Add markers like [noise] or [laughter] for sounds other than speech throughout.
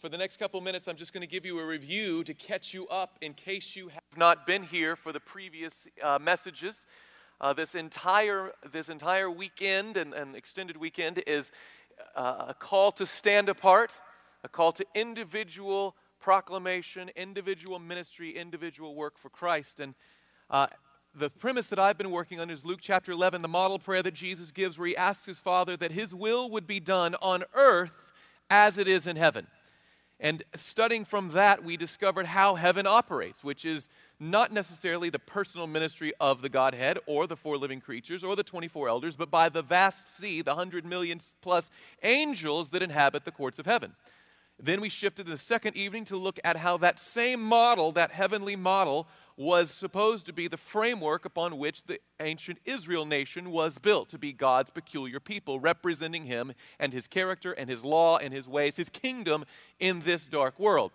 For the next couple minutes, I'm just going to give you a review to catch you up in case you have not been here for the previous uh, messages. Uh, this entire this entire weekend and, and extended weekend is uh, a call to stand apart, a call to individual proclamation, individual ministry, individual work for Christ. And uh, the premise that I've been working on is Luke chapter 11, the model prayer that Jesus gives, where he asks his Father that his will would be done on earth as it is in heaven. And studying from that, we discovered how heaven operates, which is not necessarily the personal ministry of the Godhead or the four living creatures or the 24 elders, but by the vast sea, the 100 million plus angels that inhabit the courts of heaven. Then we shifted the second evening to look at how that same model, that heavenly model, was supposed to be the framework upon which the ancient Israel nation was built to be God's peculiar people, representing Him and His character and His law and His ways, His kingdom in this dark world.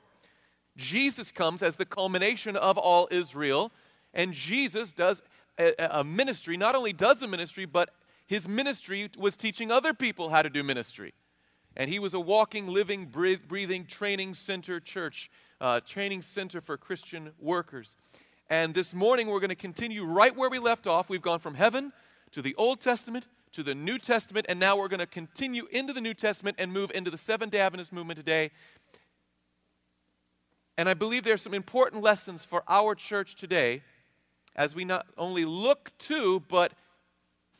Jesus comes as the culmination of all Israel, and Jesus does a, a ministry, not only does a ministry, but his ministry was teaching other people how to do ministry. And he was a walking, living, breathing training center church, uh, training center for Christian workers. And this morning we're going to continue right where we left off. We've gone from heaven to the Old Testament to the New Testament, and now we're going to continue into the New Testament and move into the Seventh day Adventist movement today. And I believe there are some important lessons for our church today as we not only look to, but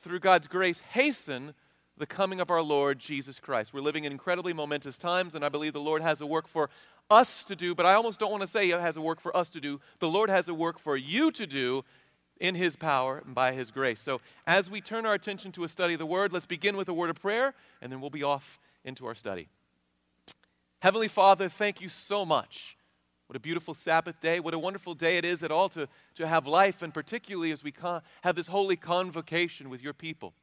through God's grace, hasten the coming of our Lord Jesus Christ. We're living in incredibly momentous times, and I believe the Lord has a work for us to do, but I almost don't want to say He has a work for us to do. The Lord has a work for you to do in His power and by His grace. So, as we turn our attention to a study of the Word, let's begin with a word of prayer, and then we'll be off into our study. Heavenly Father, thank you so much. What a beautiful Sabbath day. What a wonderful day it is at all to, to have life, and particularly as we con- have this holy convocation with your people.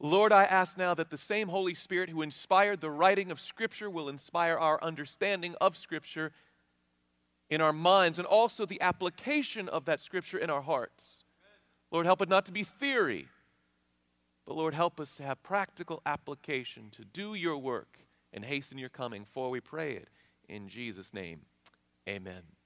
Lord, I ask now that the same Holy Spirit who inspired the writing of Scripture will inspire our understanding of Scripture in our minds and also the application of that Scripture in our hearts. Lord, help it not to be theory, but Lord, help us to have practical application to do your work and hasten your coming, for we pray it in Jesus' name. Amen.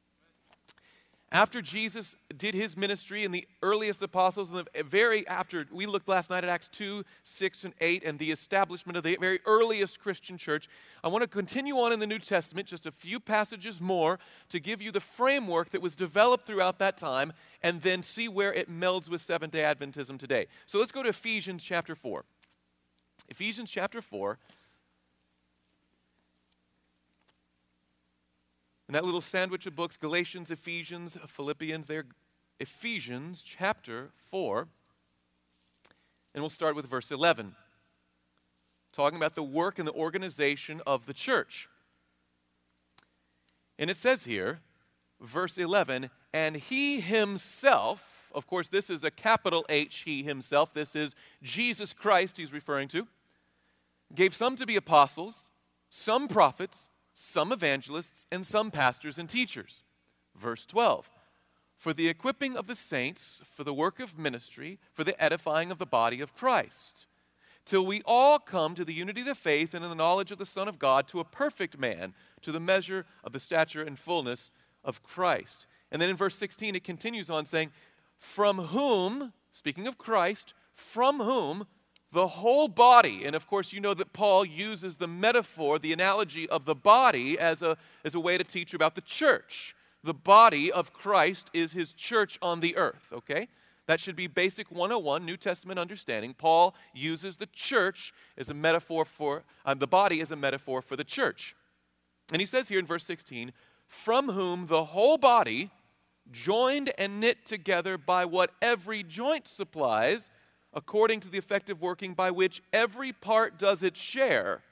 After Jesus did his ministry and the earliest apostles, and the very after, we looked last night at Acts 2, 6, and 8, and the establishment of the very earliest Christian church, I want to continue on in the New Testament, just a few passages more, to give you the framework that was developed throughout that time, and then see where it melds with Seventh day Adventism today. So let's go to Ephesians chapter 4. Ephesians chapter 4. And that little sandwich of books, Galatians, Ephesians, Philippians, they're Ephesians chapter 4. And we'll start with verse 11, talking about the work and the organization of the church. And it says here, verse 11, and he himself, of course, this is a capital H, he himself, this is Jesus Christ he's referring to, gave some to be apostles, some prophets, some evangelists, and some pastors and teachers. Verse 12 For the equipping of the saints, for the work of ministry, for the edifying of the body of Christ, till we all come to the unity of the faith and in the knowledge of the Son of God, to a perfect man, to the measure of the stature and fullness of Christ. And then in verse 16, it continues on saying, From whom, speaking of Christ, from whom the whole body. And of course, you know that Paul uses the metaphor, the analogy of the body, as a, as a way to teach about the church. The body of Christ is his church on the earth, okay? That should be basic 101 New Testament understanding. Paul uses the church as a metaphor for, uh, the body as a metaphor for the church. And he says here in verse 16, from whom the whole body, joined and knit together by what every joint supplies, according to the effective working by which every part does its share,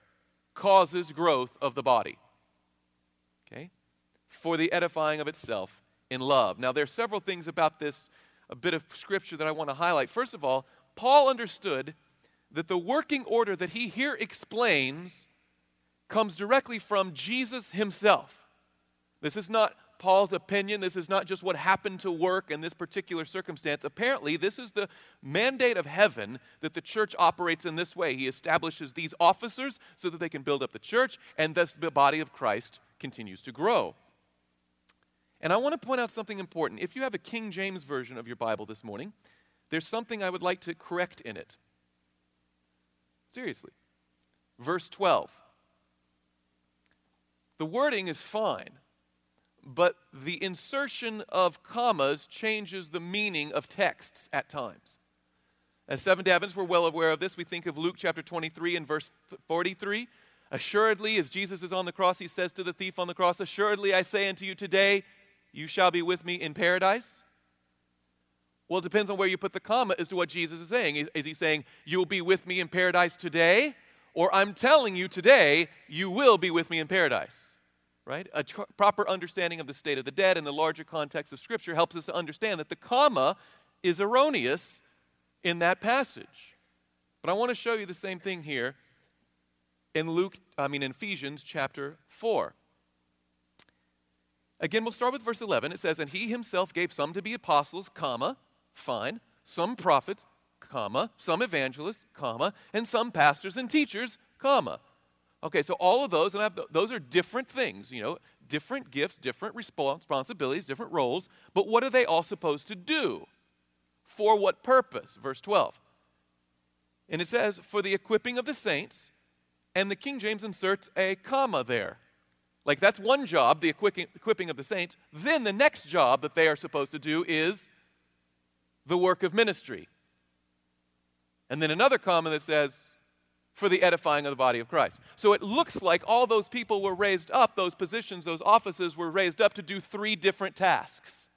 causes growth of the body. Okay? For the edifying of itself in love. Now, there are several things about this, a bit of scripture that I want to highlight. First of all, Paul understood that the working order that he here explains comes directly from Jesus himself. This is not Paul's opinion. This is not just what happened to work in this particular circumstance. Apparently, this is the mandate of heaven that the church operates in this way. He establishes these officers so that they can build up the church, and thus the body of Christ continues to grow. And I want to point out something important. If you have a King James version of your Bible this morning, there's something I would like to correct in it. Seriously. Verse 12. The wording is fine, but the insertion of commas changes the meaning of texts at times. As Seventh day Adventists, we're well aware of this. We think of Luke chapter 23 and verse 43. Assuredly, as Jesus is on the cross, he says to the thief on the cross, Assuredly, I say unto you today, you shall be with me in paradise. Well, it depends on where you put the comma as to what Jesus is saying. Is he saying, You'll be with me in paradise today? Or I'm telling you today, you will be with me in paradise? Right? A tr- proper understanding of the state of the dead in the larger context of Scripture helps us to understand that the comma is erroneous in that passage. But I want to show you the same thing here in Luke, I mean in Ephesians chapter 4. Again, we'll start with verse 11. It says, And he himself gave some to be apostles, comma, fine, some prophets, comma, some evangelists, comma, and some pastors and teachers, comma. Okay, so all of those, and have, those are different things, you know, different gifts, different responsibilities, different roles, but what are they all supposed to do? For what purpose? Verse 12. And it says, for the equipping of the saints, and the King James inserts a comma there. Like that's one job, the equipping of the saints. Then the next job that they are supposed to do is the work of ministry. And then another comma that says, for the edifying of the body of Christ. So it looks like all those people were raised up, those positions, those offices were raised up to do three different tasks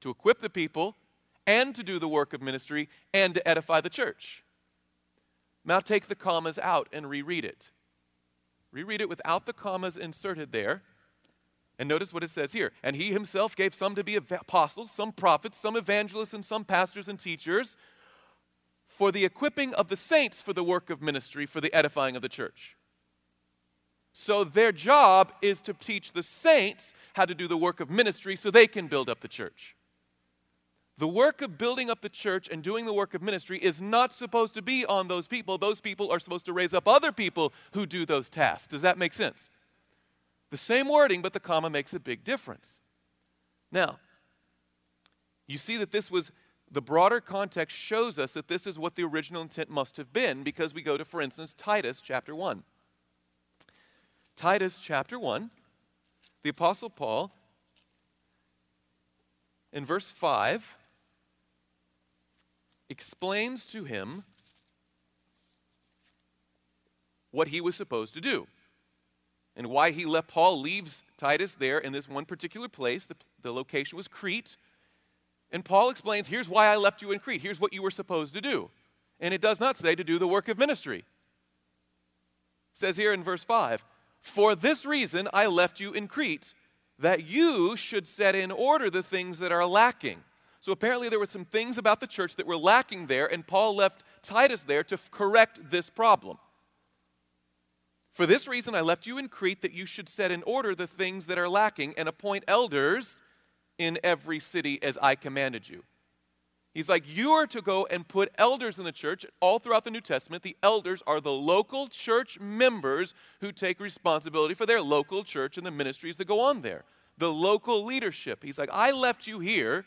to equip the people, and to do the work of ministry, and to edify the church. Now take the commas out and reread it. Reread it without the commas inserted there. And notice what it says here. And he himself gave some to be apostles, some prophets, some evangelists, and some pastors and teachers for the equipping of the saints for the work of ministry, for the edifying of the church. So their job is to teach the saints how to do the work of ministry so they can build up the church. The work of building up the church and doing the work of ministry is not supposed to be on those people. Those people are supposed to raise up other people who do those tasks. Does that make sense? The same wording, but the comma makes a big difference. Now, you see that this was the broader context shows us that this is what the original intent must have been because we go to, for instance, Titus chapter 1. Titus chapter 1, the Apostle Paul, in verse 5, explains to him what he was supposed to do and why he left Paul leaves Titus there in this one particular place. The, the location was Crete. And Paul explains here's why I left you in Crete. Here's what you were supposed to do. And it does not say to do the work of ministry. It says here in verse 5 For this reason I left you in Crete, that you should set in order the things that are lacking. So apparently there were some things about the church that were lacking there, and Paul left Titus there to correct this problem. For this reason I left you in Crete, that you should set in order the things that are lacking and appoint elders in every city as I commanded you. He's like, You are to go and put elders in the church. All throughout the New Testament, the elders are the local church members who take responsibility for their local church and the ministries that go on there. The local leadership. He's like, I left you here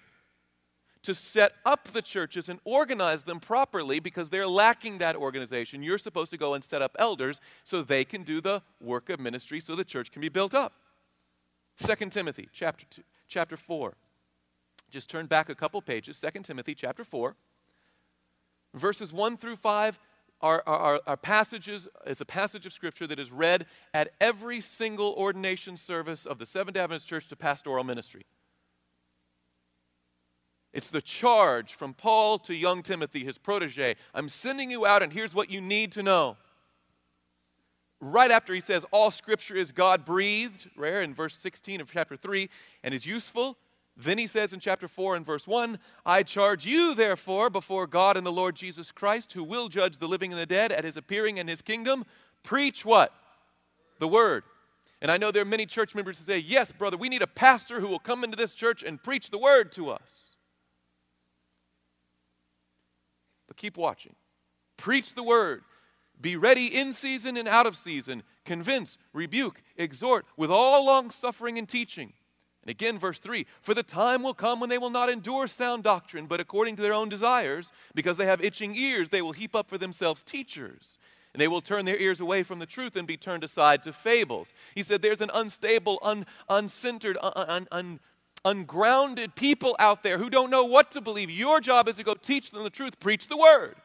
to set up the churches and organize them properly because they're lacking that organization. You're supposed to go and set up elders so they can do the work of ministry so the church can be built up. 2 Timothy chapter 2, chapter 4. Just turn back a couple pages, 2 Timothy chapter 4. Verses 1 through 5 are, are, are, passages, is a passage of Scripture that is read at every single ordination service of the Seventh Adventist Church to pastoral ministry. It's the charge from Paul to young Timothy, his protege. I'm sending you out, and here's what you need to know right after he says all scripture is God breathed, rare in verse 16 of chapter 3, and is useful. Then he says in chapter 4 and verse 1 I charge you, therefore, before God and the Lord Jesus Christ, who will judge the living and the dead at his appearing in his kingdom, preach what? The word. And I know there are many church members who say, Yes, brother, we need a pastor who will come into this church and preach the word to us. But keep watching. Preach the word. Be ready in season and out of season. Convince, rebuke, exhort with all long suffering and teaching. And again, verse 3 For the time will come when they will not endure sound doctrine, but according to their own desires, because they have itching ears, they will heap up for themselves teachers. And they will turn their ears away from the truth and be turned aside to fables. He said, There's an unstable, un, uncentered, un, un, ungrounded people out there who don't know what to believe. Your job is to go teach them the truth, preach the word.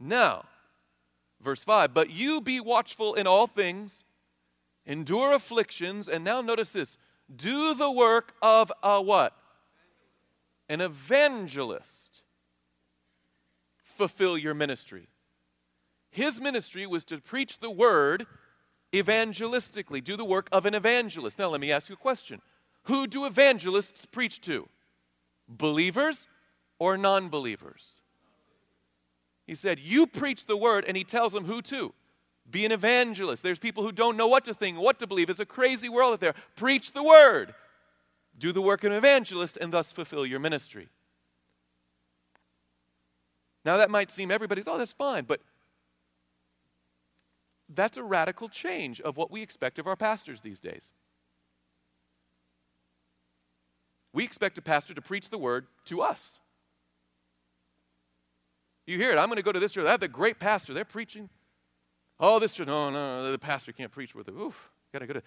Now, verse 5 But you be watchful in all things endure afflictions, and now notice this do the work of a what? An evangelist. Fulfill your ministry. His ministry was to preach the word evangelistically, do the work of an evangelist. Now, let me ask you a question Who do evangelists preach to? Believers or non believers? He said, You preach the word, and he tells them who to. Be an evangelist. There's people who don't know what to think, what to believe. It's a crazy world out there. Preach the word. Do the work of an evangelist and thus fulfill your ministry. Now, that might seem everybody's, oh, that's fine, but that's a radical change of what we expect of our pastors these days. We expect a pastor to preach the word to us. You hear it. I'm going to go to this church. I have the great pastor. They're preaching Oh, this church, no, no, the pastor can't preach with it. Oof, gotta go to.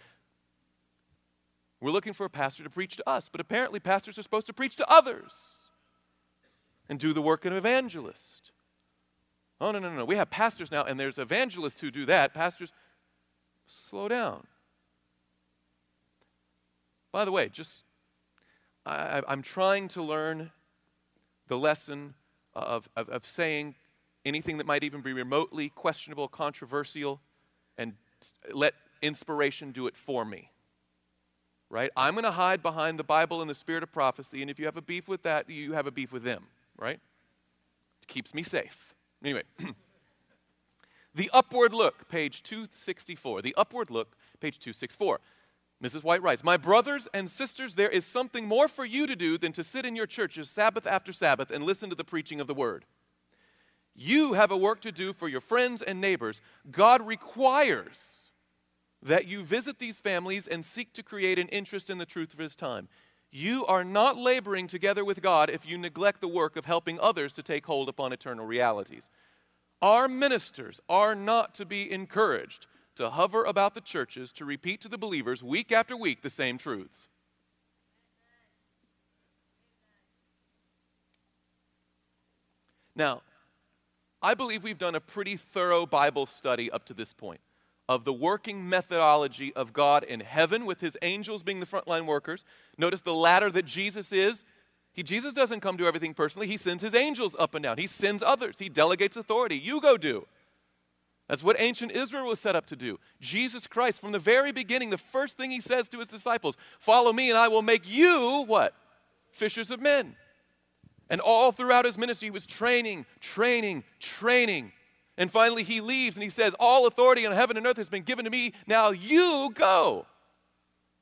We're looking for a pastor to preach to us, but apparently pastors are supposed to preach to others and do the work of an evangelist. Oh, no, no, no. We have pastors now, and there's evangelists who do that. Pastors, slow down. By the way, just I, am trying to learn the lesson of, of, of saying anything that might even be remotely questionable, controversial, and let inspiration do it for me. Right? I'm going to hide behind the Bible and the spirit of prophecy, and if you have a beef with that, you have a beef with them, right? It keeps me safe. Anyway, [clears throat] the upward look, page 264. The upward look, page 264. Mrs. White writes, My brothers and sisters, there is something more for you to do than to sit in your churches Sabbath after Sabbath and listen to the preaching of the word. You have a work to do for your friends and neighbors. God requires that you visit these families and seek to create an interest in the truth of His time. You are not laboring together with God if you neglect the work of helping others to take hold upon eternal realities. Our ministers are not to be encouraged to hover about the churches to repeat to the believers week after week the same truths. Now, I believe we've done a pretty thorough Bible study up to this point of the working methodology of God in heaven with his angels being the frontline workers. Notice the ladder that Jesus is. He, Jesus doesn't come do everything personally. He sends his angels up and down. He sends others. He delegates authority. You go do. That's what ancient Israel was set up to do. Jesus Christ, from the very beginning, the first thing he says to his disciples, follow me and I will make you what? Fishers of men. And all throughout his ministry, he was training, training, training. And finally, he leaves and he says, All authority on heaven and earth has been given to me. Now you go.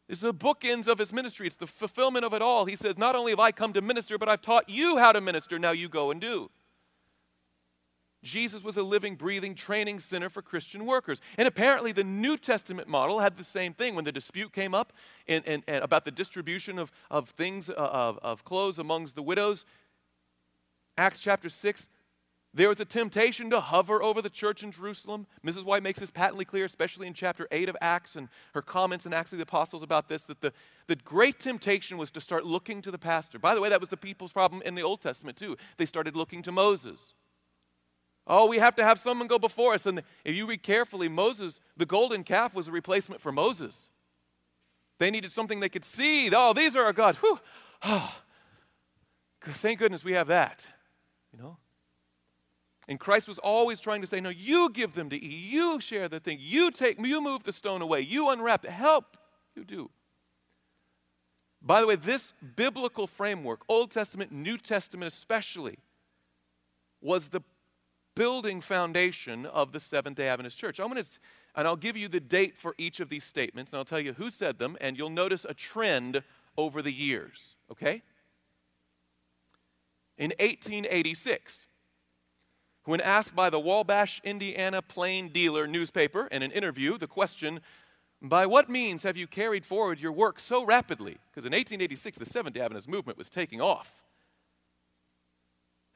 This is the bookends of his ministry. It's the fulfillment of it all. He says, Not only have I come to minister, but I've taught you how to minister. Now you go and do. Jesus was a living, breathing training center for Christian workers. And apparently, the New Testament model had the same thing. When the dispute came up in, in, in about the distribution of, of things, uh, of, of clothes amongst the widows, Acts chapter 6, there was a temptation to hover over the church in Jerusalem. Mrs. White makes this patently clear, especially in chapter 8 of Acts and her comments in Acts of the Apostles about this, that the, the great temptation was to start looking to the pastor. By the way, that was the people's problem in the Old Testament too. They started looking to Moses. Oh, we have to have someone go before us. And if you read carefully, Moses, the golden calf was a replacement for Moses. They needed something they could see. Oh, these are our God. Whew. Oh, thank goodness we have that. You know? And Christ was always trying to say, No, you give them to eat. You share the thing. You take, you move the stone away. You unwrap it. Help. You do. By the way, this biblical framework, Old Testament, New Testament especially, was the building foundation of the Seventh day Adventist Church. I'm going to and I'll give you the date for each of these statements, and I'll tell you who said them, and you'll notice a trend over the years, okay? In 1886, when asked by the Wabash, Indiana Plain Dealer newspaper in an interview the question, by what means have you carried forward your work so rapidly? Because in 1886, the Seventh day Adventist movement was taking off.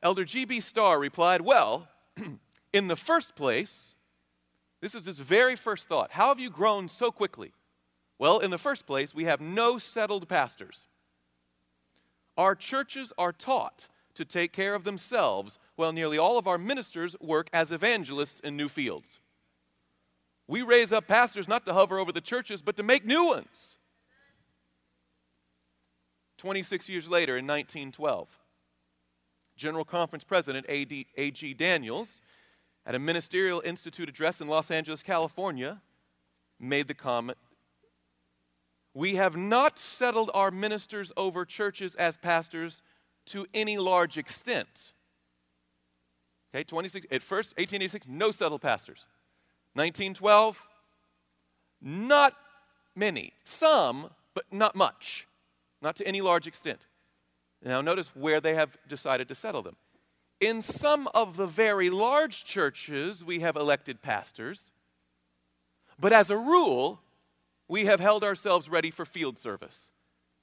Elder G.B. Starr replied, Well, [clears throat] in the first place, this is his very first thought. How have you grown so quickly? Well, in the first place, we have no settled pastors. Our churches are taught to take care of themselves while nearly all of our ministers work as evangelists in new fields. We raise up pastors not to hover over the churches, but to make new ones. 26 years later, in 1912, General Conference President A.G. Daniells, at a Ministerial Institute address in Los Angeles, California, made the comment We have not settled our ministers over churches as pastors to any large extent. Okay, 26, at first, 1886, no settled pastors. 1912, not many. Some, but not much. Not to any large extent. Now, notice where they have decided to settle them. In some of the very large churches, we have elected pastors. But as a rule, we have held ourselves ready for field service,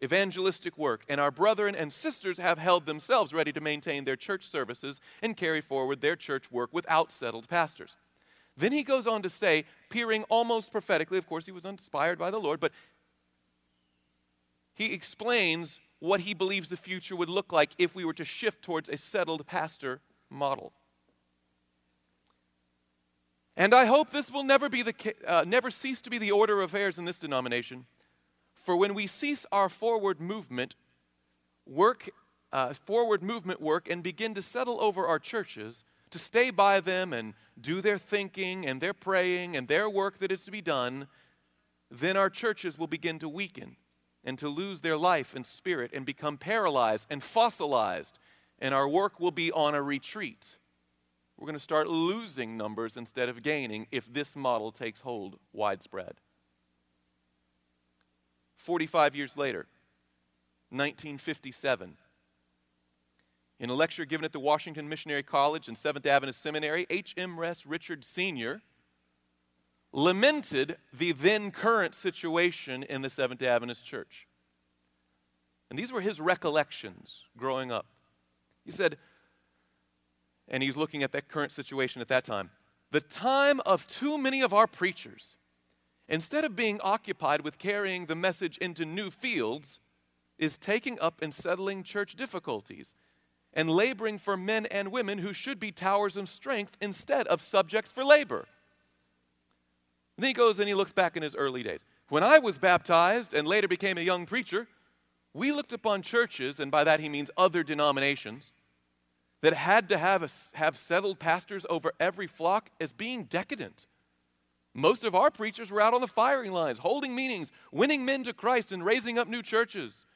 evangelistic work, and our brethren and sisters have held themselves ready to maintain their church services and carry forward their church work without settled pastors. Then he goes on to say, peering almost prophetically, of course, he was inspired by the Lord, but he explains what he believes the future would look like if we were to shift towards a settled pastor model. And I hope this will never, be the, uh, never cease to be the order of affairs in this denomination. For when we cease our forward movement, work, uh, forward movement work, and begin to settle over our churches, to stay by them and do their thinking and their praying and their work that is to be done, then our churches will begin to weaken and to lose their life and spirit and become paralyzed and fossilized, and our work will be on a retreat. We're going to start losing numbers instead of gaining if this model takes hold widespread. 45 years later, 1957, in a lecture given at the Washington Missionary College and Seventh Adventist Seminary, H.M.S. Richard Sr. lamented the then current situation in the Seventh day Adventist Church. And these were his recollections growing up. He said, and he's looking at that current situation at that time the time of too many of our preachers, instead of being occupied with carrying the message into new fields, is taking up and settling church difficulties and laboring for men and women who should be towers of strength instead of subjects for labor. And then he goes and he looks back in his early days. When I was baptized and later became a young preacher, we looked upon churches, and by that he means other denominations, that had to have, a, have settled pastors over every flock as being decadent. Most of our preachers were out on the firing lines, holding meetings, winning men to Christ, and raising up new churches.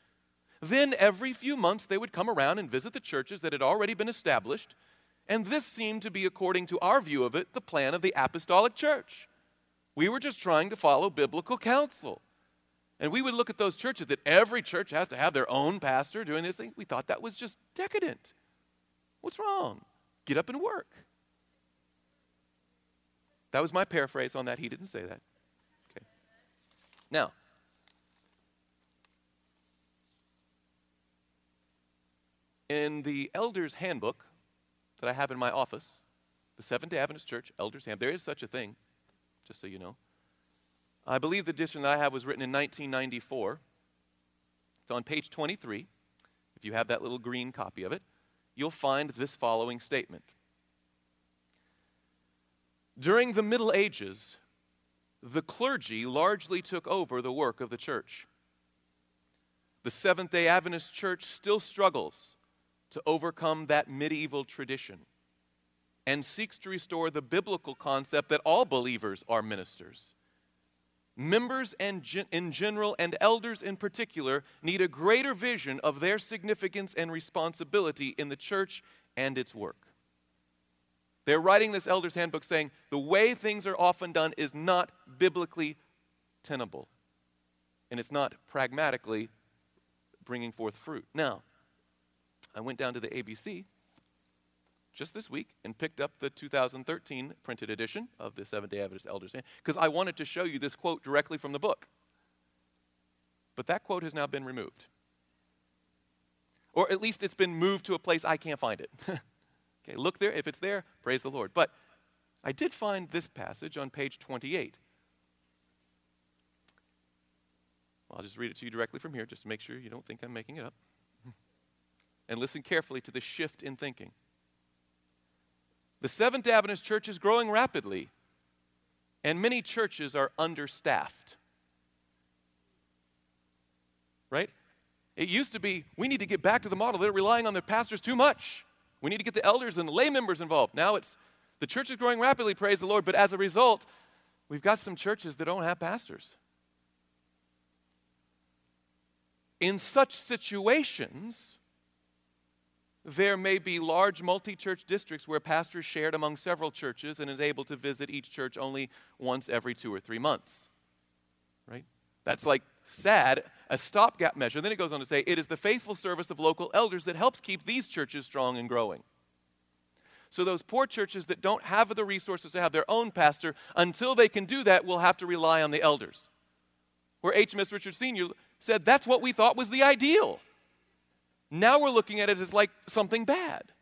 Then every few months they would come around and visit the churches that had already been established, and this seemed to be, according to our view of it, the plan of the apostolic church. We were just trying to follow biblical counsel. And we would look at those churches that every church has to have their own pastor doing this thing. We thought that was just decadent. What's wrong? Get up and work. That was my paraphrase on that. He didn't say that. Okay. Now, In the Elder's Handbook that I have in my office, the Seventh day Adventist Church Elder's Handbook, there is such a thing, just so you know. I believe the edition that I have was written in 1994. It's on page 23. If you have that little green copy of it, you'll find this following statement. During the Middle Ages, the clergy largely took over the work of the church. The Seventh day Adventist Church still struggles to overcome that medieval tradition and seeks to restore the biblical concept that all believers are ministers. Members and in general and elders in particular need a greater vision of their significance and responsibility in the church and its work. They're writing this elder's handbook saying the way things are often done is not biblically tenable, and it's not pragmatically bringing forth fruit. Now, I went down to the ABC just this week and picked up the 2013 printed edition of the Seventh day Adventist Elders because I wanted to show you this quote directly from the book. But that quote has now been removed. Or at least it's been moved to a place I can't find it. [laughs] okay, look there. If it's there, praise the Lord. But I did find this passage on page 28. I'll just read it to you directly from here just to make sure you don't think I'm making it up. [laughs] and listen carefully to the shift in thinking. The Seventh Adventist Church is growing rapidly, and many churches are understaffed. Right? It used to be we need to get back to the model. They're relying on their pastors too much. We need to get the elders and the lay members involved. Now it's the church is growing rapidly, praise the Lord, but as a result, we've got some churches that don't have pastors. In such situations, there may be large multi church districts where pastors shared among several churches and is able to visit each church only once every two or three months. Right? That's like sad, a stopgap measure. Then it goes on to say, it is the faithful service of local elders that helps keep these churches strong and growing. So, those poor churches that don't have the resources to have their own pastor, until they can do that, will have to rely on the elders. Where H.M.S. Richard Sr. said that's what we thought was the ideal. Now we're looking at it as like something bad.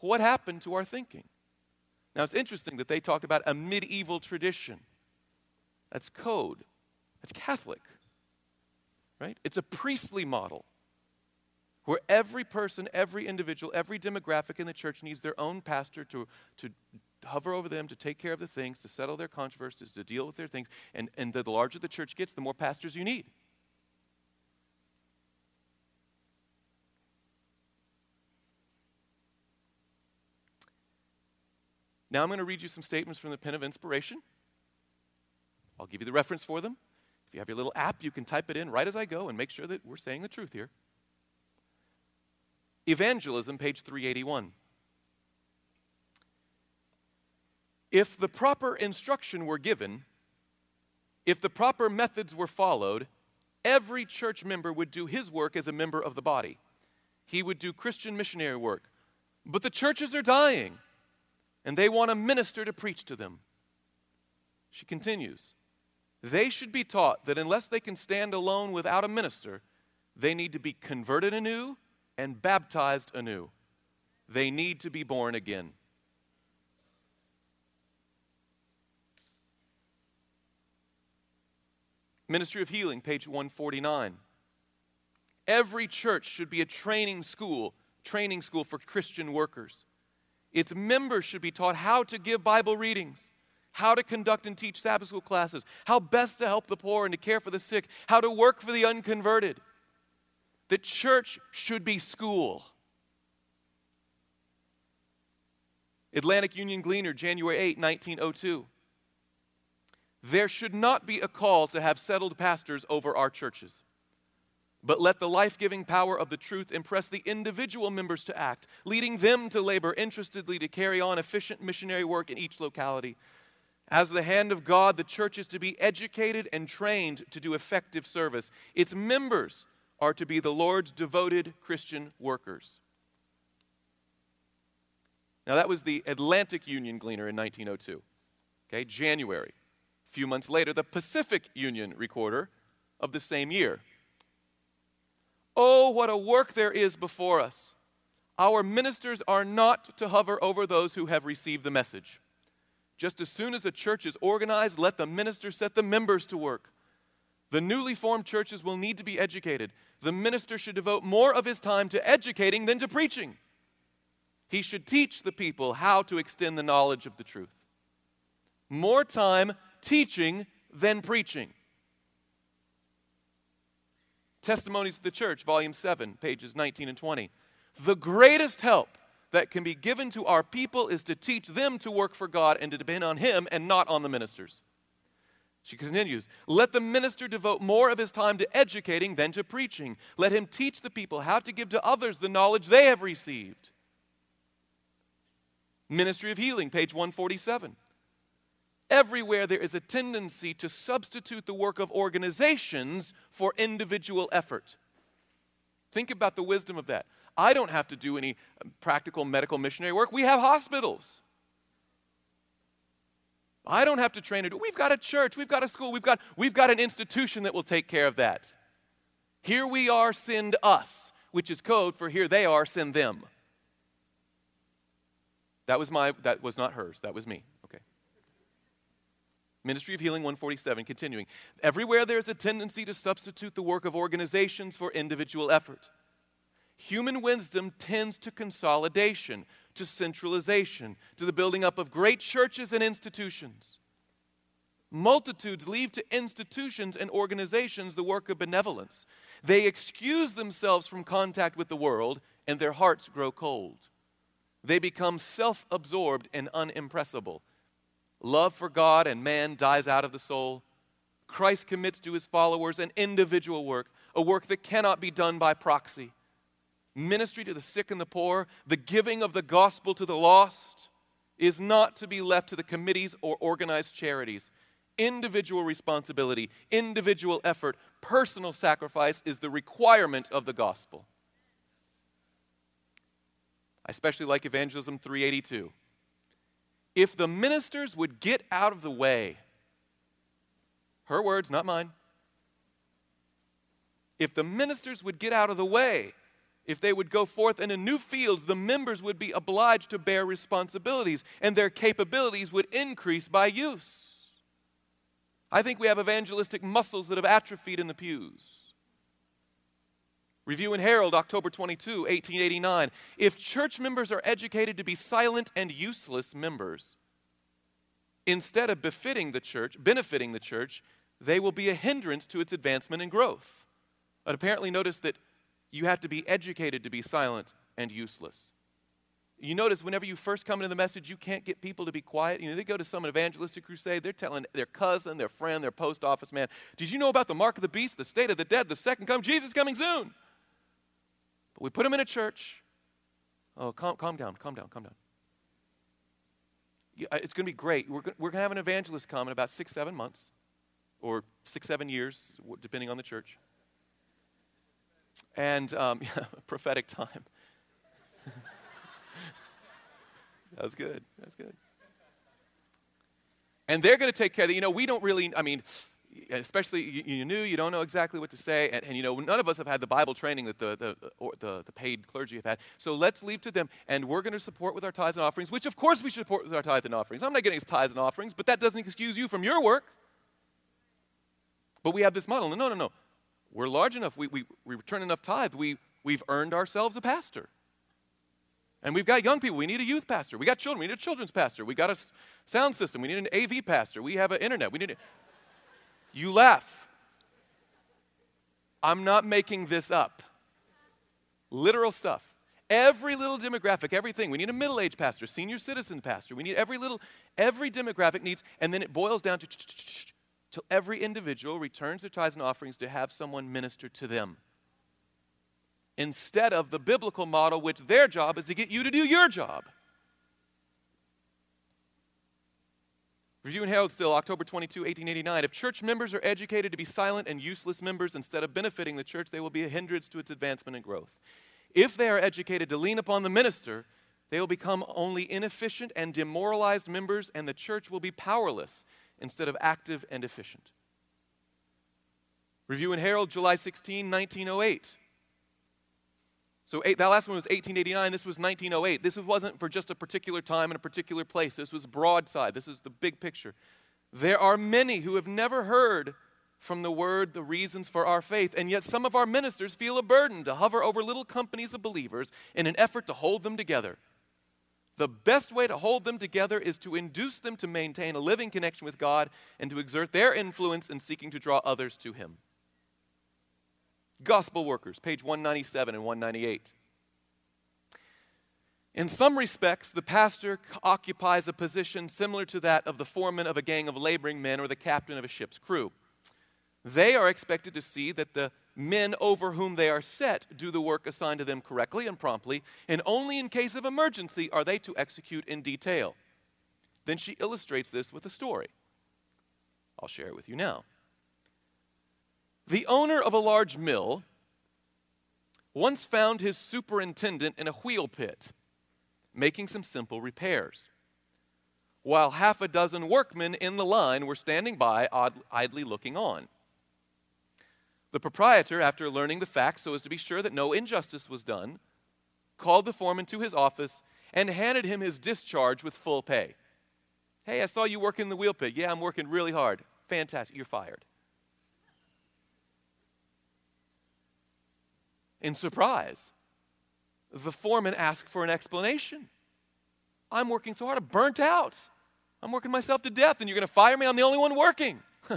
What happened to our thinking? Now it's interesting that they talked about a medieval tradition. That's code. That's Catholic. Right? It's a priestly model where every person, every individual, every demographic in the church needs their own pastor to, to hover over them, to take care of the things, to settle their controversies, to deal with their things. And, and the larger the church gets, the more pastors you need. Now I'm going to read you some statements from the Pen of Inspiration. I'll give you the reference for them. If you have your little app, you can type it in right as I go and make sure that we're saying the truth here. Evangelism, page 381. If the proper instruction were given, if the proper methods were followed, every church member would do his work as a member of the body. He would do Christian missionary work. But the churches are dying and they want a minister to preach to them. She continues They should be taught that unless they can stand alone without a minister, they need to be converted anew and baptized anew. They need to be born again. Ministry of Healing, page 149. Every church should be a training school, training school for Christian workers. Its members should be taught how to give Bible readings, how to conduct and teach Sabbath school classes, how best to help the poor and to care for the sick, how to work for the unconverted. The church should be school. Atlantic Union Gleaner, January 8, 1902. There should not be a call to have settled pastors over our churches. But let the life giving power of the truth impress the individual members to act, leading them to labor interestedly to carry on efficient missionary work in each locality. As the hand of God, the church is to be educated and trained to do effective service. Its members are to be the Lord's devoted Christian workers. Now, that was the Atlantic Union Gleaner in 1902. Okay, January. A few months later, the Pacific Union Recorder of the same year. Oh, what a work there is before us. Our ministers are not to hover over those who have received the message. Just as soon as a church is organized, let the minister set the members to work. The newly formed churches will need to be educated. The minister should devote more of his time to educating than to preaching. He should teach the people how to extend the knowledge of the truth. More time teaching than preaching. Testimonies of the Church, Volume 7, pages 19 and 20. The greatest help that can be given to our people is to teach them to work for God and to depend on Him and not on the ministers. She continues, let the minister devote more of his time to educating than to preaching. Let him teach the people how to give to others the knowledge they have received. Ministry of Healing, page 147. Everywhere there is a tendency to substitute the work of organizations for individual effort. Think about the wisdom of that. I don't have to do any um, practical medical missionary work. We have hospitals. I don't have to train it. We've got a church, we've got a school, we've got, we've got an institution that will take care of that. Here we are, send us, which is code for here they are, send them. That was my, that was not hers, that was me. Ministry of Healing 147, continuing. Everywhere there's a tendency to substitute the work of organizations for individual effort. Human wisdom tends to consolidation, to centralization, to the building up of great churches and institutions. Multitudes leave to institutions and organizations the work of benevolence. They excuse themselves from contact with the world, and their hearts grow cold. They become self absorbed and unimpressible. Love for God and man dies out of the soul. Christ commits to his followers an individual work, a work that cannot be done by proxy ministry to the sick and the poor, the giving of the gospel to the lost, is not to be left to the committees or organized charities. Individual responsibility, individual effort, personal sacrifice is the requirement of the gospel. I especially like Evangelism 382. If the ministers would get out of the way, her words, not mine. If the ministers would get out of the way, if they would go forth into new fields, the members would be obliged to bear responsibilities, and their capabilities would increase by use. I think we have evangelistic muscles that have atrophied in the pews. Review and Herald, October 22, 1889. If church members are educated to be silent and useless members, instead of befitting the church, benefiting the church, they will be a hindrance to its advancement and growth. But apparently, notice that you have to be educated to be silent and useless. You notice whenever you first come into the message, you can't get people to be quiet. You know, they go to some evangelistic crusade, they're telling their cousin, their friend, their post office man, Did you know about the mark of the beast, the state of the dead, the second coming? Jesus coming soon. But we put them in a church. Oh, calm, calm down, calm down, calm down. Yeah, it's going to be great. We're, we're going to have an evangelist come in about six, seven months, or six, seven years, depending on the church. And um, [laughs] yeah, prophetic time. [laughs] that was good. That's good. And they're going to take care of that. You know, we don't really, I mean, especially you, you knew, you don't know exactly what to say. And, and, you know, none of us have had the Bible training that the, the, the, the paid clergy have had. So let's leave to them. And we're going to support with our tithes and offerings, which of course we should support with our tithes and offerings. I'm not getting tithes and offerings, but that doesn't excuse you from your work. But we have this model. No, no, no we're large enough, we, we, we return enough tithe, we, we've earned ourselves a pastor. And we've got young people, we need a youth pastor. We got children, we need a children's pastor. We got a sound system, we need an AV pastor. We have an internet, we need a... You laugh. I'm not making this up. Literal stuff. Every little demographic, everything. We need a middle aged pastor, senior citizen pastor. We need every little, every demographic needs, and then it boils down to till every individual returns their tithes and offerings to have someone minister to them. Instead of the biblical model, which their job is to get you to do your job. Review and Herald still, October 22, 1889. If church members are educated to be silent and useless members instead of benefiting the church, they will be a hindrance to its advancement and growth. If they are educated to lean upon the minister, they will become only inefficient and demoralized members, and the church will be powerless instead of active and efficient. Review and Herald, July 16, 1908. So eight, that last one was 1889. This was 1908. This wasn't for just a particular time and a particular place. This was broadside. This is the big picture. There are many who have never heard from the word the reasons for our faith, and yet some of our ministers feel a burden to hover over little companies of believers in an effort to hold them together. The best way to hold them together is to induce them to maintain a living connection with God and to exert their influence in seeking to draw others to Him. Gospel Workers, page 197 and 198. In some respects, the pastor occupies a position similar to that of the foreman of a gang of laboring men or the captain of a ship's crew. They are expected to see that the men over whom they are set do the work assigned to them correctly and promptly, and only in case of emergency are they to execute in detail. Then she illustrates this with a story. I'll share it with you now. The owner of a large mill once found his superintendent in a wheel pit making some simple repairs, while half a dozen workmen in the line were standing by, idly looking on. The proprietor, after learning the facts so as to be sure that no injustice was done, called the foreman to his office and handed him his discharge with full pay. Hey, I saw you working in the wheel pit. Yeah, I'm working really hard. Fantastic. You're fired. In surprise, the foreman asked for an explanation. I'm working so hard, I'm burnt out. I'm working myself to death, and you're going to fire me? I'm the only one working. [laughs]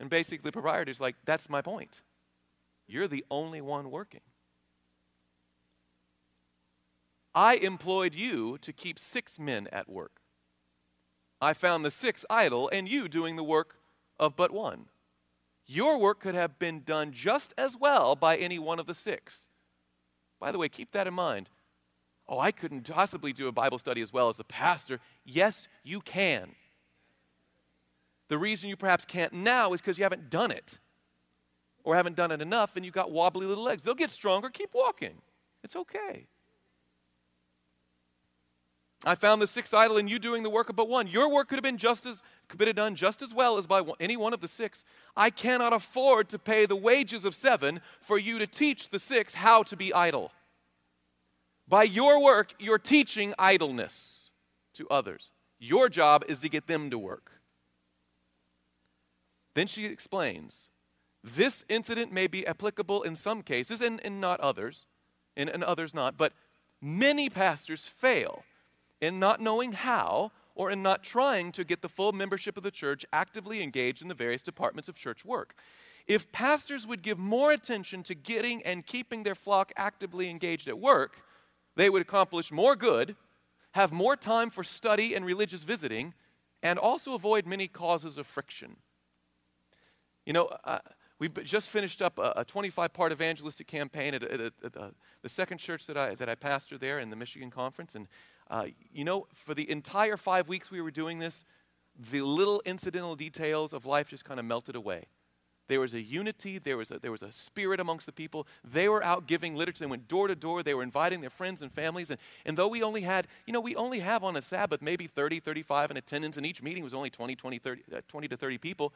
and basically, the proprietor's like, That's my point. You're the only one working. I employed you to keep six men at work. I found the six idle, and you doing the work of but one. Your work could have been done just as well by any one of the six. By the way, keep that in mind. Oh, I couldn't possibly do a Bible study as well as the pastor. Yes, you can. The reason you perhaps can't now is because you haven't done it or haven't done it enough and you've got wobbly little legs. They'll get stronger. Keep walking. It's okay. I found the six idle and you doing the work of but one. Your work could have been just as could have done just as well as by any one of the six. I cannot afford to pay the wages of seven for you to teach the six how to be idle. By your work, you're teaching idleness to others. Your job is to get them to work. Then she explains this incident may be applicable in some cases and, and not others, and, and others not, but many pastors fail in not knowing how or in not trying to get the full membership of the church actively engaged in the various departments of church work. If pastors would give more attention to getting and keeping their flock actively engaged at work, they would accomplish more good, have more time for study and religious visiting, and also avoid many causes of friction. You know, uh, we just finished up a 25 part evangelistic campaign at, at, at, the second church that I, that I pastor there in the Michigan Conference, and uh, you know, for the entire five weeks we were doing this, the little incidental details of life just kind of melted away. There was a unity, there was a, there was a spirit amongst the people. They were out giving literature. They went door to door. They were inviting their friends and families. And, and though we only had, you know, we only have on a Sabbath maybe 30, 35 in attendance, and each meeting was only 20, 20, 30, uh, 20 to 30 people,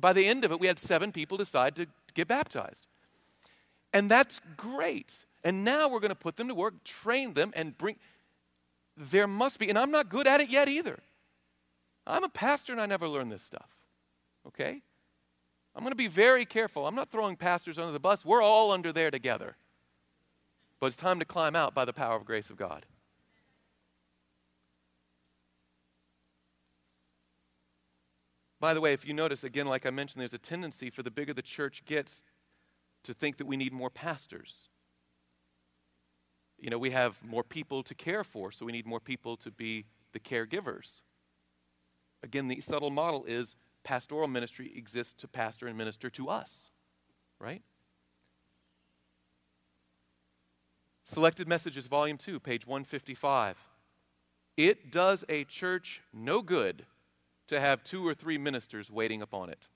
by the end of it, we had seven people decide to get baptized. And that's great. And now we're going to put them to work, train them, and bring there must be, and I'm not good at it yet either. I'm a pastor and I never learned this stuff. Okay? I'm going to be very careful. I'm not throwing pastors under the bus. We're all under there together. But it's time to climb out by the power of grace of God. By the way, if you notice, again, like I mentioned, there's a tendency for the bigger the church gets to think that we need more pastors you know, we have more people to care for, so we need more people to be the caregivers. Again, the subtle model is pastoral ministry exists to pastor and minister to us, right? Selected Messages, Volume 2, page 155. It does a church no good to have two or three ministers waiting upon it.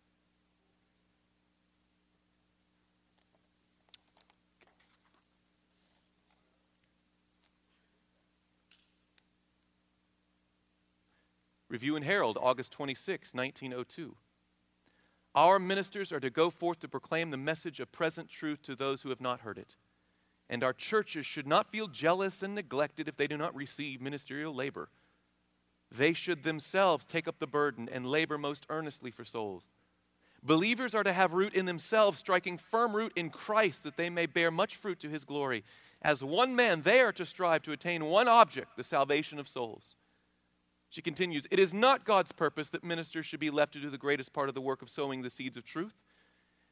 Review and Herald, August 26, 1902. Our ministers are to go forth to proclaim the message of present truth to those who have not heard it. And our churches should not feel jealous and neglected if they do not receive ministerial labor. They should themselves take up the burden and labor most earnestly for souls. Believers are to have root in themselves, striking firm root in Christ, that they may bear much fruit to his glory. As one man, they are to strive to attain one object, the salvation of souls. She continues, It is not God's purpose that ministers should be left to do the greatest part of the work of sowing the seeds of truth.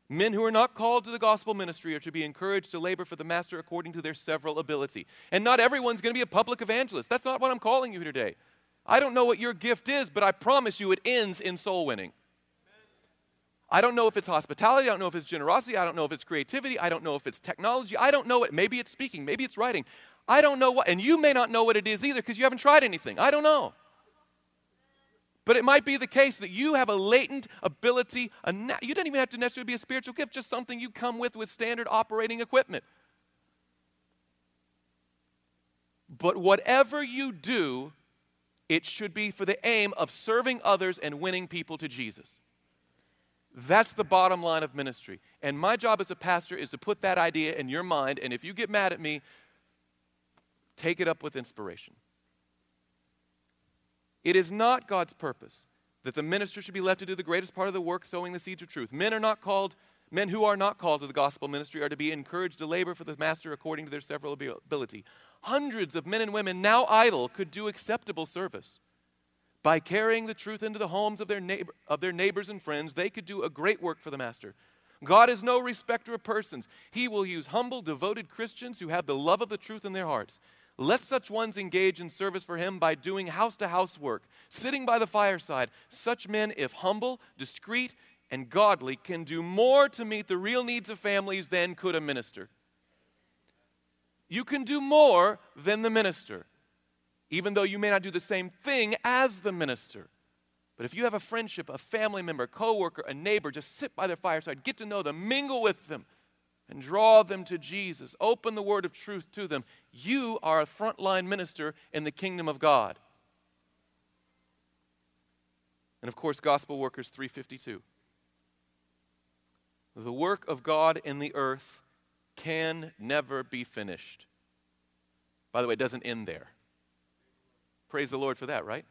Men who are not called to the gospel ministry are to be encouraged to labor for the master according to their several ability. And not everyone's going to be a public evangelist. That's not what I'm calling you today. I don't know what your gift is, but I promise you it ends in soul winning. I don't know if it's hospitality. I don't know if it's generosity. I don't know if it's creativity. I don't know if it's technology. I don't know it. Maybe it's speaking. Maybe it's writing. I don't know what. And you may not know what it is either because you haven't tried anything. I don't know. But it might be the case that you have a latent ability. A na- you don't even have to necessarily be a spiritual gift, just something you come with with standard operating equipment. But whatever you do, it should be for the aim of serving others and winning people to Jesus. That's the bottom line of ministry. And my job as a pastor is to put that idea in your mind. And if you get mad at me, take it up with inspiration. It is not God's purpose that the minister should be left to do the greatest part of the work, sowing the seeds of truth. Men are not called, men who are not called to the gospel ministry are to be encouraged to labor for the master according to their several ability. Hundreds of men and women now idle could do acceptable service. By carrying the truth into the homes of their, neighbor, of their neighbors and friends, they could do a great work for the Master. God is no respecter of persons. He will use humble, devoted Christians who have the love of the truth in their hearts. Let such ones engage in service for Him by doing house to house work, sitting by the fireside. Such men, if humble, discreet, and godly, can do more to meet the real needs of families than could a minister. You can do more than the minister even though you may not do the same thing as the minister. But if you have a friendship, a family member, a coworker, a neighbor, just sit by their fireside, get to know them, mingle with them, and draw them to Jesus. Open the word of truth to them. You are a frontline minister in the kingdom of God. And of course, Gospel Workers 352. The work of God in the earth can never be finished. By the way, it doesn't end there. Praise the Lord for that, right?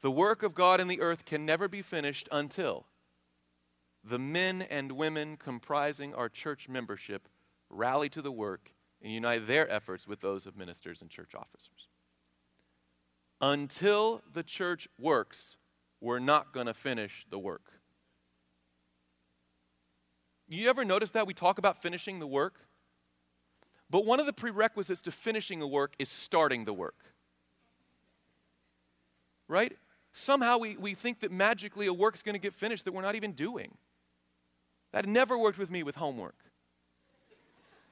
The work of God in the earth can never be finished until the men and women comprising our church membership rally to the work and unite their efforts with those of ministers and church officers. Until the church works, we're not going to finish the work. You ever notice that we talk about finishing the work? But one of the prerequisites to finishing a work is starting the work. Right? Somehow we, we think that magically a work's going to get finished that we're not even doing. That never worked with me with homework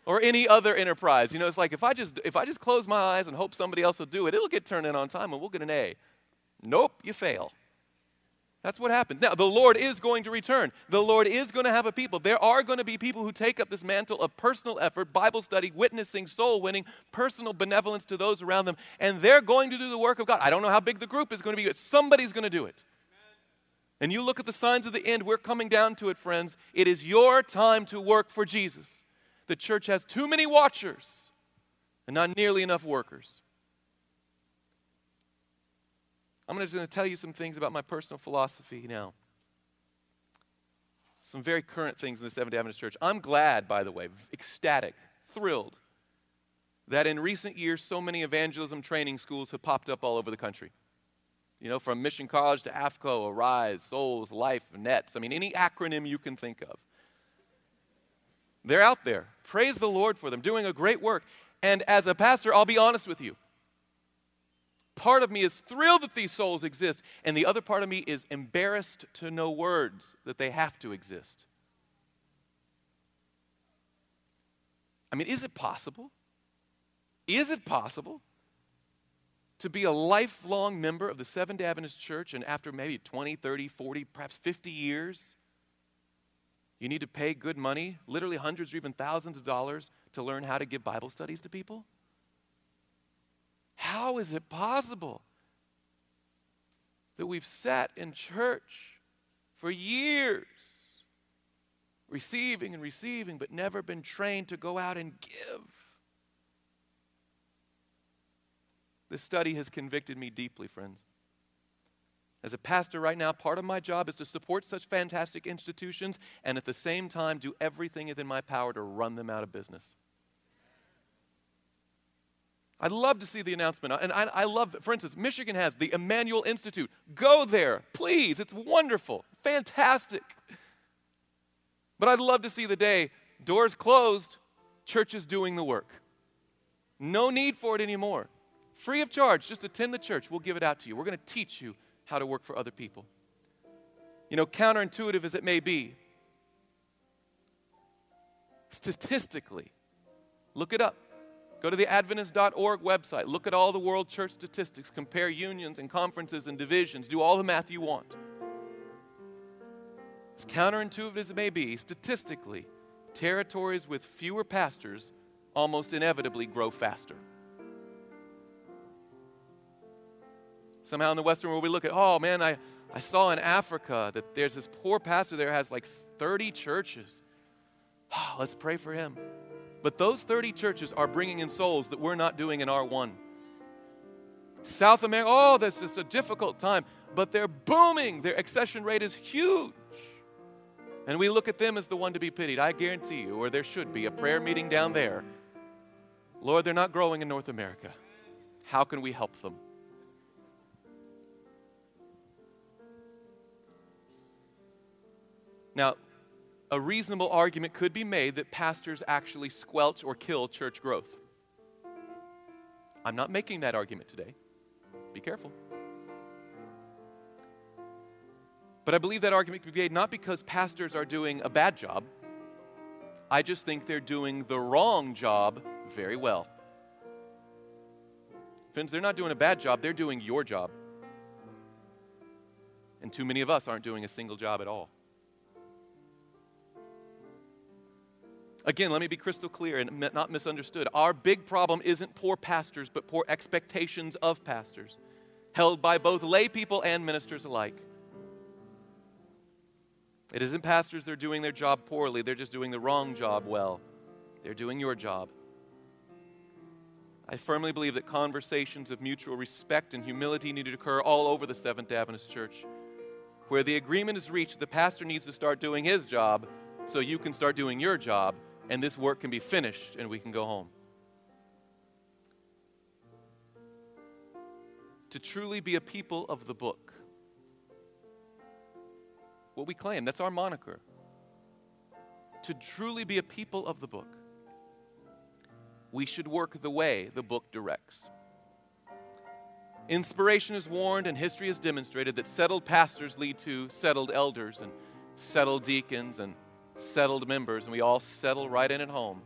or any other enterprise. You know, it's like if I just if I just close my eyes and hope somebody else will do it, it'll get turned in on time and we'll get an A. Nope, you fail. That's what happens. Now, the Lord is going to return. The Lord is going to have a people. There are going to be people who take up this mantle of personal effort, Bible study, witnessing, soul winning, personal benevolence to those around them, and they're going to do the work of God. I don't know how big the group is going to be, but somebody's going to do it. And you look at the signs of the end, we're coming down to it, friends. It is your time to work for Jesus. The church has too many watchers and not nearly enough workers. I'm just going to tell you some things about my personal philosophy now. Some very current things in the Seventh day Adventist Church. I'm glad, by the way, ecstatic, thrilled, that in recent years so many evangelism training schools have popped up all over the country. You know, from Mission College to AFCOE, Arise, Souls, Life, Nets. I mean, any acronym you can think of. They're out there. Praise the Lord for them, doing a great work. And as a pastor, I'll be honest with you part of me is thrilled that these souls exist, and the other part of me is embarrassed to know words that they have to exist. I mean, is it possible? Is it possible to be a lifelong member of the Seventh day Adventist Church and after maybe 20, 30, 40, perhaps 50 years, you need to pay good money, literally hundreds or even thousands of dollars, to learn how to give Bible studies to people? How is it possible that we've sat in church for years, receiving and receiving, but never been trained to go out and give? This study has convicted me deeply, friends. As a pastor right now, part of my job is to support such fantastic institutions and at the same time do everything within my power to run them out of business. I'd love to see the announcement. And I, I, love, for instance, Michigan has the Emmanuel Institute. Go there, please. It's wonderful, fantastic. But I'd love to see the day doors closed, churches doing the work. No need for it anymore. Free of charge, just attend the church. We'll give it out to you. We're going to teach you how to work for other people. You know, counterintuitive as it may be, statistically, look it up. Go to the Adventist.org website. Look at all the world church statistics. Compare unions and conferences and divisions. Do all the math you want. As counterintuitive as it may be, statistically, territories with fewer pastors almost inevitably grow faster. Somehow in the Western world, we look at, oh man, I, I saw in Africa that there's this poor pastor there has like 30 churches. Oh, [sighs] let's pray for him. But those 30 churches are bringing in souls that we're not doing in R1. South America, oh, this is a difficult time, but they're booming. Their accession rate is huge. And we look at them as the one to be pitied. I guarantee you, or there should be a prayer meeting down there. Lord, they're not growing in North America. How can we help them? Now, a reasonable argument could be made that pastors actually squelch or kill church growth. I'm not making that argument today. Be careful. But I believe that argument could be made not because pastors are doing a bad job. I just think they're doing the wrong job very well. Friends, they're not doing a bad job, they're doing your job. And too many of us aren't doing a single job at all. Again, let me be crystal clear and not misunderstood. Our big problem isn't poor pastors, but poor expectations of pastors, held by both lay people and ministers alike. It isn't pastors that are doing their job poorly, they're just doing the wrong job well. They're doing your job. I firmly believe that conversations of mutual respect and humility need to occur all over the Seventh Adventist Church. Where the agreement is reached, the pastor needs to start doing his job so you can start doing your job and this work can be finished and we can go home. To truly be a people of the book. What we claim, that's our moniker. To truly be a people of the book, we should work the way the book directs. Inspiration is warned and history has demonstrated that settled pastors lead to settled elders and settled deacons and settled members, and we all settle right in at home.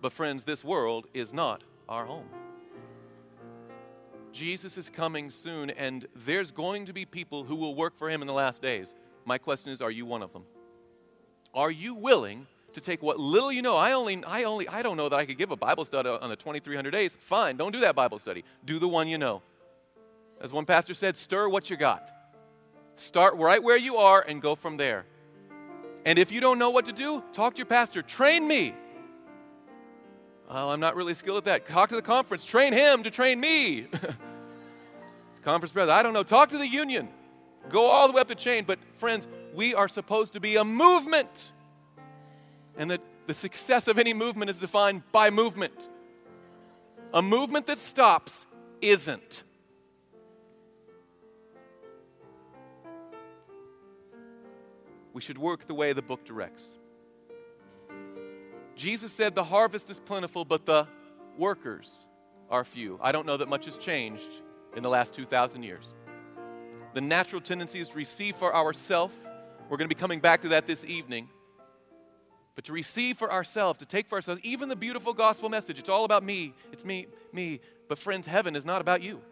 But, friends, this world is not our home. Jesus is coming soon, and there's going to be people who will work for him in the last days. My question is, are you one of them? Are you willing to take what little you know? I only, I only, I don't know that I could give a Bible study on the 2,300 days. Fine, don't do that Bible study. Do the one you know. As one pastor said, stir what you got. Start right where you are and go from there. And if you don't know what to do, talk to your pastor. Train me. Well, I'm not really skilled at that. Talk to the conference. Train him to train me. [laughs] conference president. I don't know. Talk to the union. Go all the way up the chain. But, friends, we are supposed to be a movement. And that the success of any movement is defined by movement. A movement that stops isn't. We should work the way the book directs. Jesus said, The harvest is plentiful, but the workers are few. I don't know that much has changed in the last 2,000 years. The natural tendency is to receive for ourselves. We're going to be coming back to that this evening. But to receive for ourselves, to take for ourselves, even the beautiful gospel message, it's all about me. It's me, me. But, friends, heaven is not about you.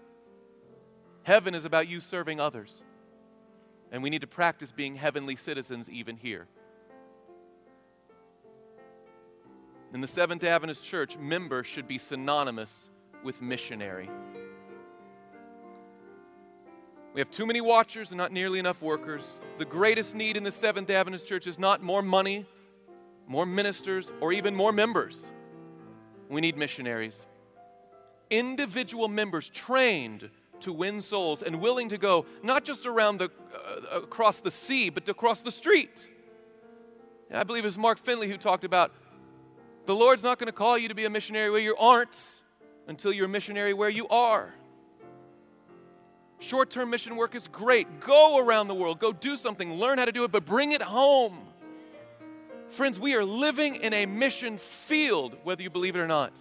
Heaven is about you serving others. And we need to practice being heavenly citizens even here. In the Seventh Adventist Church, member should be synonymous with missionary. We have too many watchers and not nearly enough workers. The greatest need in the Seventh Adventist Church is not more money, more ministers, or even more members. We need missionaries. Individual members trained to win souls and willing to go not just around the uh, across the sea but to across the street. And I believe it was Mark Finley who talked about the Lord's not going to call you to be a missionary where you aren't until you're a missionary where you are. Short term mission work is great. Go around the world, go do something, learn how to do it, but bring it home. Friends, we are living in a mission field, whether you believe it or not.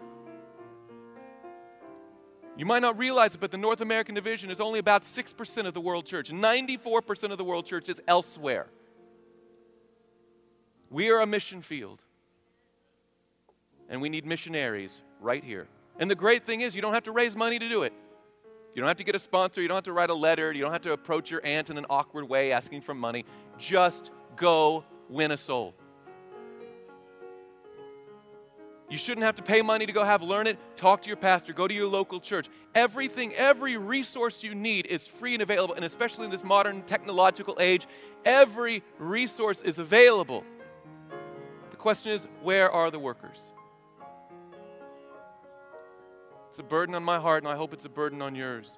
You might not realize it, but the North American division is only about 6% of the world church. 94% of the world church is elsewhere. We are a mission field. And we need missionaries right here. And the great thing is, you don't have to raise money to do it. You don't have to get a sponsor. You don't have to write a letter. You don't have to approach your aunt in an awkward way asking for money. Just go win a soul. You shouldn't have to pay money to go have learn it. Talk to your pastor. Go to your local church. Everything, every resource you need is free and available. And especially in this modern technological age, every resource is available. The question is, where are the workers? It's a burden on my heart, and I hope it's a burden on yours.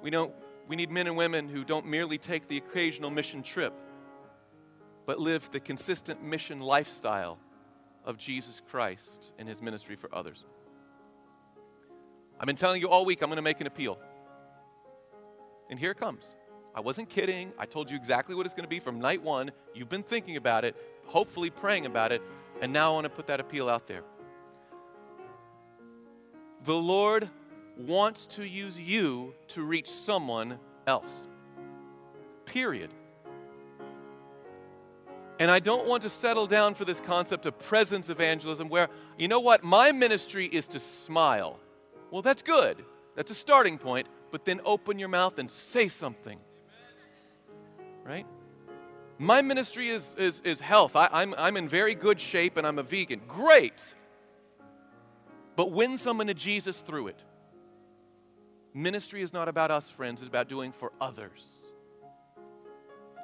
We don't we need men and women who don't merely take the occasional mission trip, but live the consistent mission lifestyle of Jesus Christ and his ministry for others. I've been telling you all week I'm going to make an appeal. And here it comes. I wasn't kidding. I told you exactly what it's going to be from night one. You've been thinking about it, hopefully praying about it, and now I want to put that appeal out there. The Lord wants to use you to reach someone else. Period. And I don't want to settle down for this concept of presence evangelism where, you know what, my ministry is to smile. Well, that's good. That's a starting point, but then open your mouth and say something. Right? My ministry is, is, is health. I, I'm, I'm in very good shape and I'm a vegan. Great. But win someone to Jesus through it. Ministry is not about us, friends, it's about doing for others.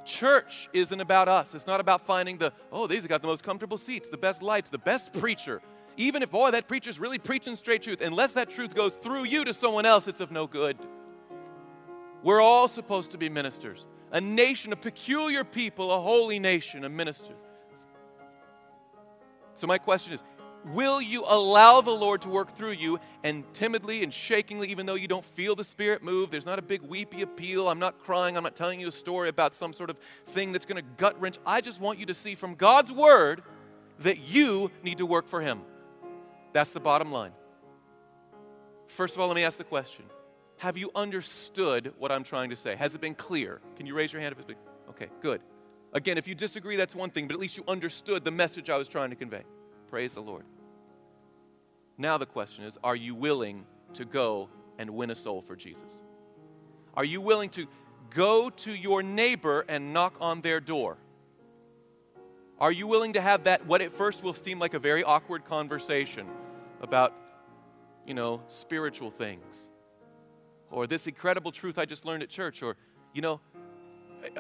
Church isn't about us. It's not about finding the, oh, these have got the most comfortable seats, the best lights, the best preacher. Even if, boy, that preacher's really preaching straight truth, unless that truth goes through you to someone else, it's of no good. We're all supposed to be ministers. A nation, a peculiar people, a holy nation, a minister. So, my question is will you allow the Lord to work through you and timidly and shakingly, even though you don't feel the Spirit move? There's not a big weepy appeal. I'm not crying. I'm not telling you a story about some sort of thing that's going to gut wrench. I just want you to see from God's Word that you need to work for Him. That's the bottom line. First of all, let me ask the question Have you understood what I'm trying to say? Has it been clear? Can you raise your hand if it's been? Okay, good. Again, if you disagree, that's one thing, but at least you understood the message I was trying to convey. Praise the Lord. Now the question is are you willing to go and win a soul for Jesus? Are you willing to go to your neighbor and knock on their door? Are you willing to have that, what at first will seem like a very awkward conversation about, you know, spiritual things? Or this incredible truth I just learned at church? Or, you know,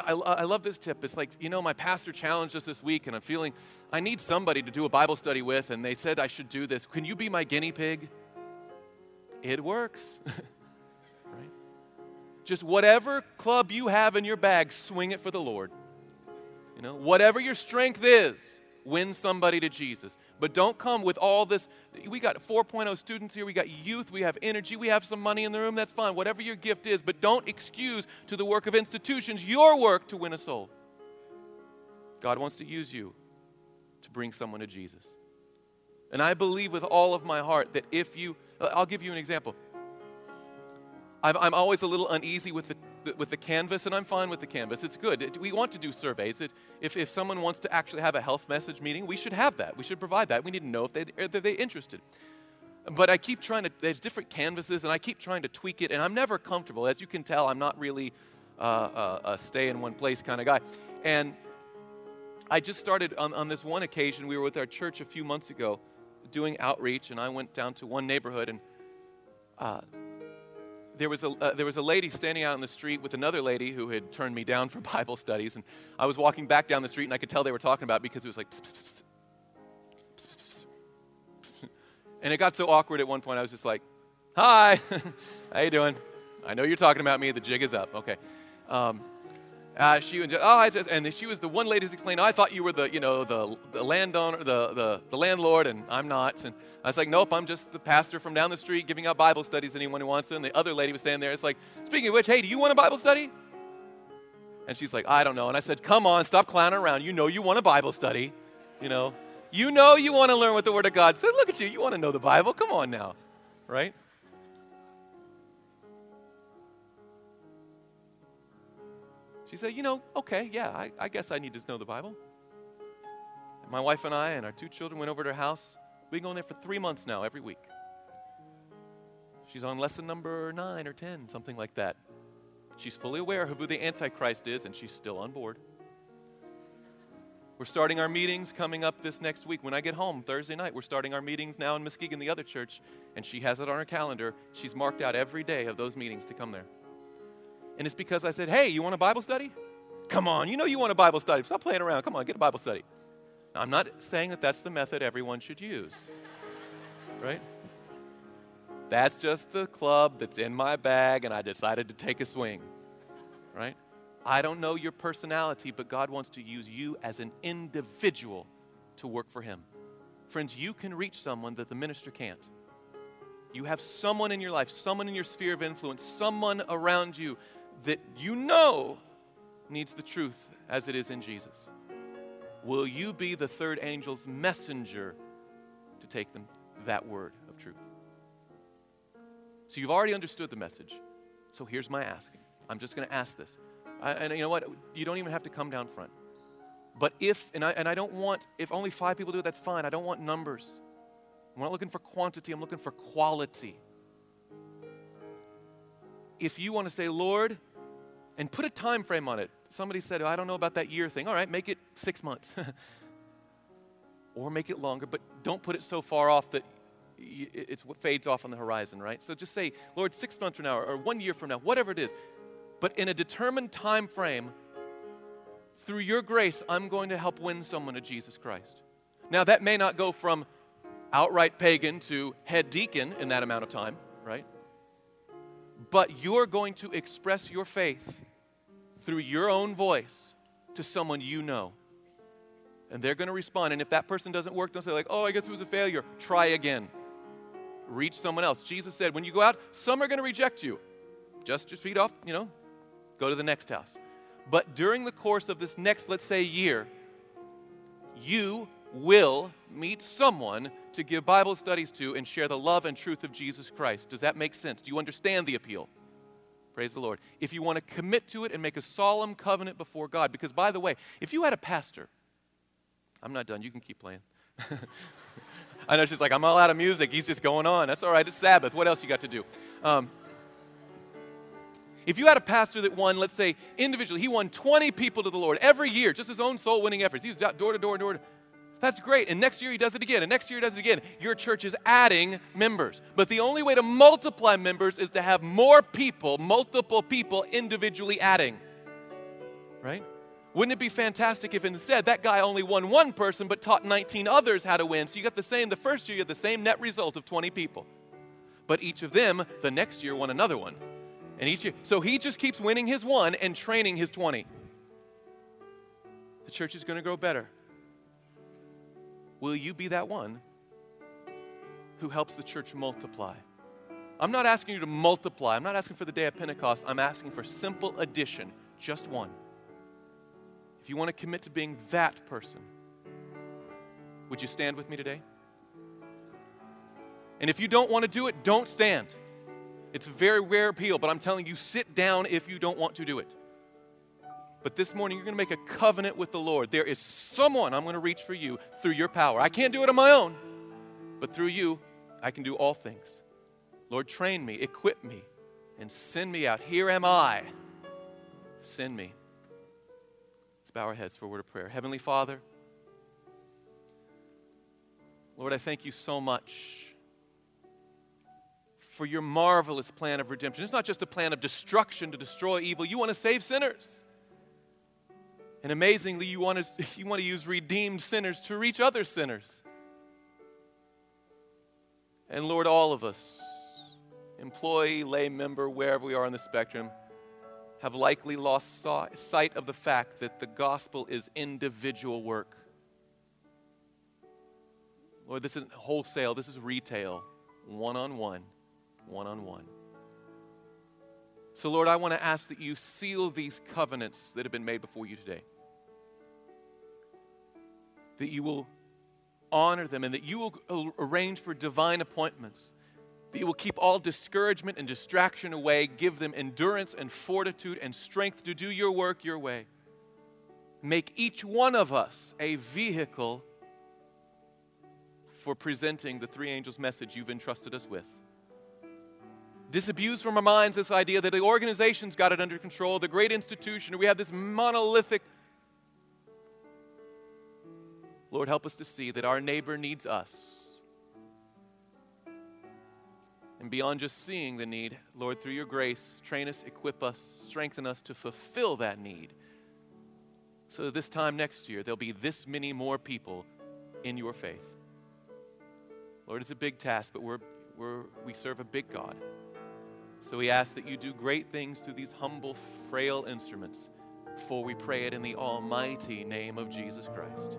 I, I love this tip. It's like, you know, my pastor challenged us this week, and I'm feeling I need somebody to do a Bible study with, and they said I should do this. Can you be my guinea pig? It works. [laughs] right? Just whatever club you have in your bag, swing it for the Lord. You know, whatever your strength is, win somebody to Jesus. But don't come with all this. We got 4.0 students here. We got youth. We have energy. We have some money in the room. That's fine. Whatever your gift is. But don't excuse to the work of institutions your work to win a soul. God wants to use you to bring someone to Jesus. And I believe with all of my heart that if you, I'll give you an example. I'm always a little uneasy with the with the canvas, and I'm fine with the canvas. It's good. We want to do surveys. If, if someone wants to actually have a health message meeting, we should have that. We should provide that. We need to know if, they, are they interested. But I keep trying to, there's different canvases, and I keep trying to tweak it, and I'm never comfortable. As you can tell, I'm not really uh, a, a stay in one place kind of guy. And I just started on, on this one occasion, we were with our church a few months ago doing outreach, and I went down to one neighborhood, and uh, there was, a, uh, there was a lady standing out in the street with another lady who had turned me down for [laughs] Bible studies. And I was walking back down the street, and I could tell they were talking about it because it was like, pss, pss, pss, and it got so awkward at one point. I was just like, "Hi, [laughs] how you doing? I know you're talking about me. The jig is up. Okay." Um, uh, she was oh, I and she was the one lady who's explaining, oh, I thought you were the, you know, the, the landowner, the, the, the landlord, and I'm not. And I was like, nope, I'm just the pastor from down the street giving out Bible studies anyone who wants to. And the other lady was standing there. It's like, speaking of which, hey, do you want a Bible study? And she's like, I don't know. And I said, come on, stop clowning around. You know you want a Bible study. You know, you know you want to learn what the Word of God says. Look at you. You want to know the Bible. Come on now. right? She said, You know, okay, yeah, I, I guess I need to know the Bible. And my wife and I and our two children went over to her house. We've been going there for three months now, every week. She's on lesson number nine or 10, something like that. She's fully aware of who the Antichrist is, and she's still on board. We're starting our meetings coming up this next week. When I get home Thursday night, we're starting our meetings now in Muskegon, the other church, and she has it on her calendar. She's marked out every day of those meetings to come there. And it's because I said, Hey, you want a Bible study? Come on, you know you want a Bible study. Stop playing around. Come on, get a Bible study. Now, I'm not saying that that's the method everyone should use, right? That's just the club that's in my bag, and I decided to take a swing, right? I don't know your personality, but God wants to use you as an individual to work for Him. Friends, you can reach someone that the minister can't. You have someone in your life, someone in your sphere of influence, someone around you that you know needs the truth as it is in Jesus. Will you be the third angel's messenger to take them that word of truth? So you've already understood the message. So here's my asking. I'm just going to ask this. I, and you know what? You don't even have to come down front. But if, and I, and I don't want, if only five people do it, that's fine. I don't want numbers. I'm not looking for quantity, I'm looking for quality. If you want to say, Lord, and put a time frame on it. Somebody said, oh, I don't know about that year thing. All right, make it six months. [laughs] or make it longer, but don't put it so far off that it fades off on the horizon, right? So just say, Lord, six months from now or one year from now, whatever it is. But in a determined time frame, through your grace, I'm going to help win someone to Jesus Christ. Now, that may not go from outright pagan to head deacon in that amount of time, right? But you're going to express your faith through your own voice to someone you know. And they're going to respond. And if that person doesn't work, don't say, like, oh, I guess it was a failure. Try again. Reach someone else. Jesus said, when you go out, some are going to reject you. Just your feet off, you know, go to the next house. But during the course of this next, let's say, year, you will meet someone to give Bible studies to and share the love and truth of Jesus Christ. Does that make sense? Do you understand the appeal? Praise the Lord. If you want to commit to it and make a solemn covenant before God, because by the way, if you had a pastor, I'm not done, you can keep playing. [laughs] I know she's like, I'm all out of music. He's just going on. That's all right. It's Sabbath. What else you got to do? Um, if you had a pastor that won, let's say individually, he won 20 people to the Lord every year, just his own soul winning efforts. He was door to door, door to door. That's great. And next year he does it again. And next year he does it again. Your church is adding members. But the only way to multiply members is to have more people, multiple people individually adding. Right? Wouldn't it be fantastic if instead that guy only won one person but taught 19 others how to win? So you got the same, the first year you had the same net result of 20 people. But each of them, the next year, won another one. And each year, so he just keeps winning his one and training his 20. The church is going to grow better. Will you be that one who helps the church multiply? I'm not asking you to multiply. I'm not asking for the day of Pentecost. I'm asking for simple addition, just one. If you want to commit to being that person, would you stand with me today? And if you don't want to do it, don't stand. It's a very rare appeal, but I'm telling you, sit down if you don't want to do it. But this morning, you're going to make a covenant with the Lord. There is someone I'm going to reach for you through your power. I can't do it on my own, but through you, I can do all things. Lord, train me, equip me, and send me out. Here am I. Send me. Let's bow our heads for a word of prayer. Heavenly Father, Lord, I thank you so much for your marvelous plan of redemption. It's not just a plan of destruction to destroy evil, you want to save sinners. And amazingly, you want, to, [laughs] you want to use redeemed sinners to reach other sinners. And Lord, all of us, employee, lay member, wherever we are on the spectrum, have likely lost sight of the fact that the gospel is individual work. Lord, this isn't wholesale, this is retail, one on one, one on one. So, Lord, I want to ask that you seal these covenants that have been made before you today that you will honor them and that you will arrange for divine appointments. that you will keep all discouragement and distraction away, give them endurance and fortitude and strength to do your work your way. Make each one of us a vehicle for presenting the three angels' message you've entrusted us with. Disabuse from our minds this idea that the organization's got it under control, the great institution, we have this monolithic. Lord, help us to see that our neighbor needs us. And beyond just seeing the need, Lord, through your grace, train us, equip us, strengthen us to fulfill that need. So that this time next year, there'll be this many more people in your faith. Lord, it's a big task, but we're, we're, we serve a big God. So we ask that you do great things through these humble, frail instruments, for we pray it in the almighty name of Jesus Christ.